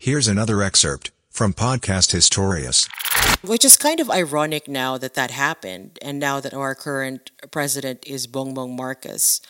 Here's another excerpt from Podcast Historias. Which is kind of ironic now that that happened, and now that our current president is Bongbong Marcos.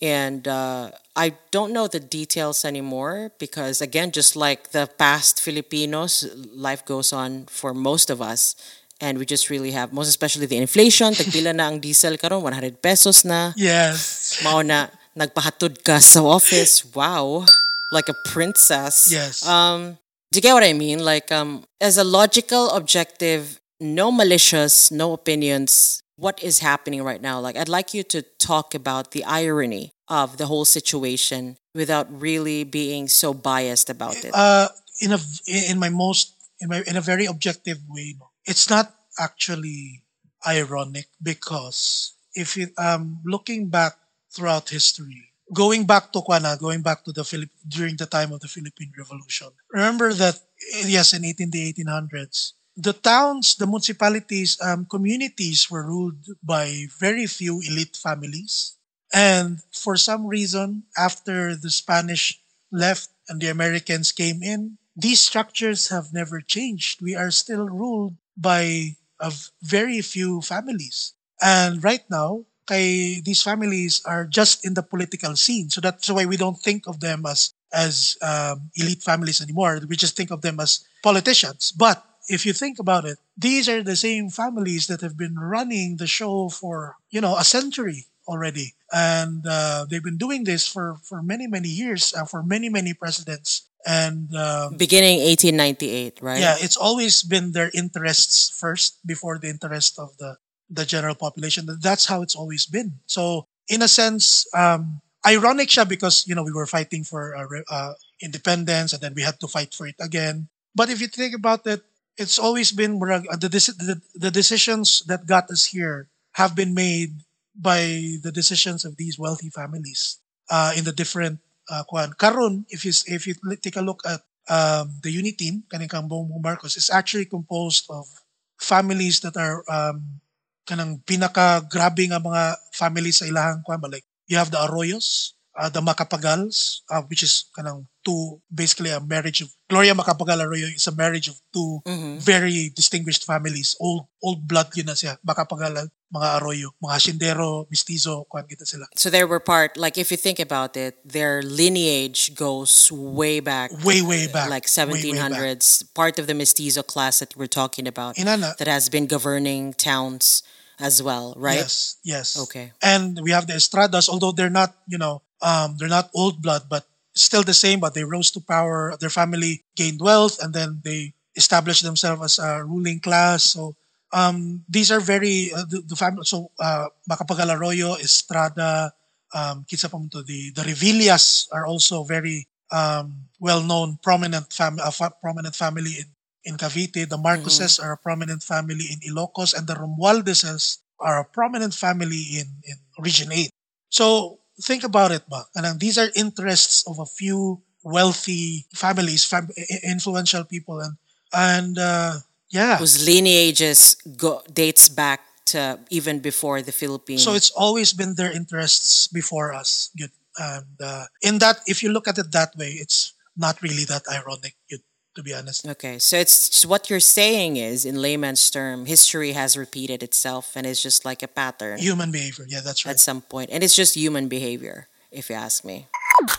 And uh, I don't know the details anymore because, again, just like the past Filipinos, life goes on for most of us. And we just really have, most especially the inflation, tagpila na ang diesel karon 100 pesos na. Yes. Mao na, nagpahatod ka sa office. Wow. Like a princess. Yes. Um, do you get what I mean? Like, um, as a logical, objective, no malicious, no opinions, what is happening right now? Like, I'd like you to talk about the irony of the whole situation without really being so biased about it. uh, in a in my most in my in a very objective way it's not actually ironic because if it um looking back throughout history going back to Kwana, going back to the Philip during the time of the Philippine Revolution remember that yes in 18 the 1800s the towns the municipalities um, communities were ruled by very few elite families and for some reason, after the Spanish left and the Americans came in, these structures have never changed. We are still ruled by v- very few families. And right now, kay, these families are just in the political scene. So that's why we don't think of them as as um, elite families anymore. We just think of them as politicians. But if you think about it, these are the same families that have been running the show for you know a century already, and uh, they've been doing this for for many many years, uh, for many many presidents, and um, Beginning 1898, right? yeah, it's always been their interests first before the interest of the the general population. That's how it's always been. So in a sense, um, ironic siya because you know we were fighting for uh, re- uh, independence and then we had to fight for it again. But if you think about it, it's always been uh, the, the decisions that got us here have been made by the decisions of these wealthy families uh, in the different uh, kuan. Karon, if you if you take a look at um, the UniTeam, kaning kang Bongbong Marcos, is actually composed of families that are um, kanang pinaka grabe nga mga families sa ilahang kuan like you have the Arroyos, uh, the Macapagals, uh, which is kanang two basically a marriage of Gloria Macapagal Arroyo is a marriage of two very distinguished families. Old old blood yun na siya. Macapagal mga Arroyo, mga Sindero, Mistizo, kuan kita sila. So they were part, like if you think about it, their lineage goes way back. Way way back. Like Way, way back. 1700s, part of the mestizo class that we're talking about Inana. that has been governing towns as well, right? Yes, yes. Okay. And we have the Estradas, although they're not, you know, um, they're not old blood, but still the same. But they rose to power. Their family gained wealth, and then they established themselves as a ruling class. So um, these are very uh, the, the family. So uh, Macapagal Arroyo, Estrada, um, Kitsa the the Revillas are also very um, well-known, prominent family, uh, fa- prominent family in in Cavite. The Marcoses are a prominent family in Ilocos, and the Romualdeses are a prominent family in in Region Eight. So think about it, ba? Kanang these are interests of a few wealthy families, fam- influential people, and and uh, yeah. Whose lineages go, dates back to even before the Philippines. So it's always been their interests before us. Yun. And uh, in that, if you look at it that way, it's not really that ironic. To be honest. Okay, so it's what you're saying is, in layman's term, history has repeated itself and it's just like a pattern Human behavior. Yeah, that's right. at some point, and it's just human behavior, if you ask me.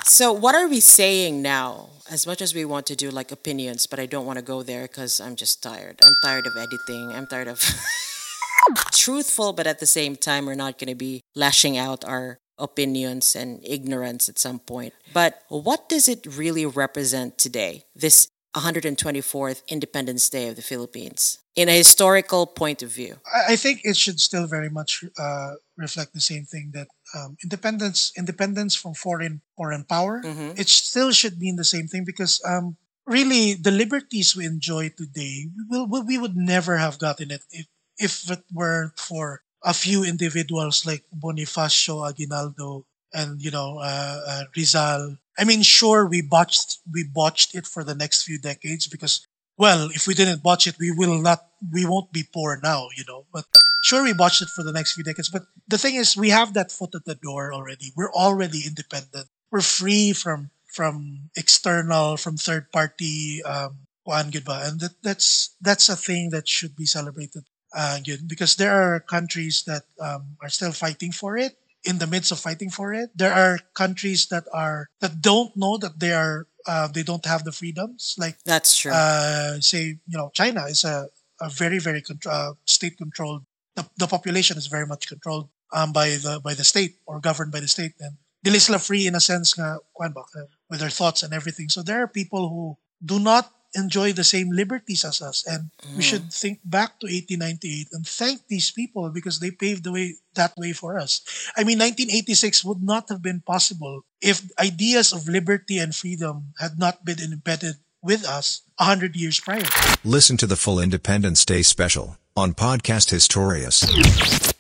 So, what are we saying now? As much as we want to do like opinions, but I don't want to go there because I'm just tired. I'm tired of editing. I'm tired of truthful, but at the same time, we're not going to be lashing out our opinions and ignorance at some point. But what does it really represent today, this 124th Independence Day of the Philippines, in a historical point of view? I, think it should still very much uh, reflect the same thing that um, independence, independence from foreign foreign power. It still should mean the same thing because um, really the liberties we enjoy today, we, will, we would never have gotten it if if it weren't for a few individuals like Bonifacio Aguinaldo and you know uh, uh, Rizal. I mean, sure we botched we botched it for the next few decades because well, if we didn't botch it, we will not we won't be poor now, you know. But sure we botched it for the next few decades. But the thing is, we have that foot at the door already. We're already independent. We're free from from external, from third party um, and that, that's that's a thing that should be celebrated uh, because there are countries that um, are still fighting for it in the midst of fighting for it. There are countries that are that don't know that they are uh, they don't have the freedoms. Like That's true. uh, say you know China is a, a very very contr- uh, state controlled. The, the population is very much controlled um, by the by the state or governed by the state, and dili sila free in a sense nga, ba, with their thoughts and everything. So there are people who do not enjoy the same liberties as us, and we mm. should think back to 1898 and thank these people because they paved the way that way for us. I mean, 1986 would not have been possible if ideas of liberty and freedom had not been embedded with us 100 years prior. Listen to the full Independence Day special on Podcast Historias.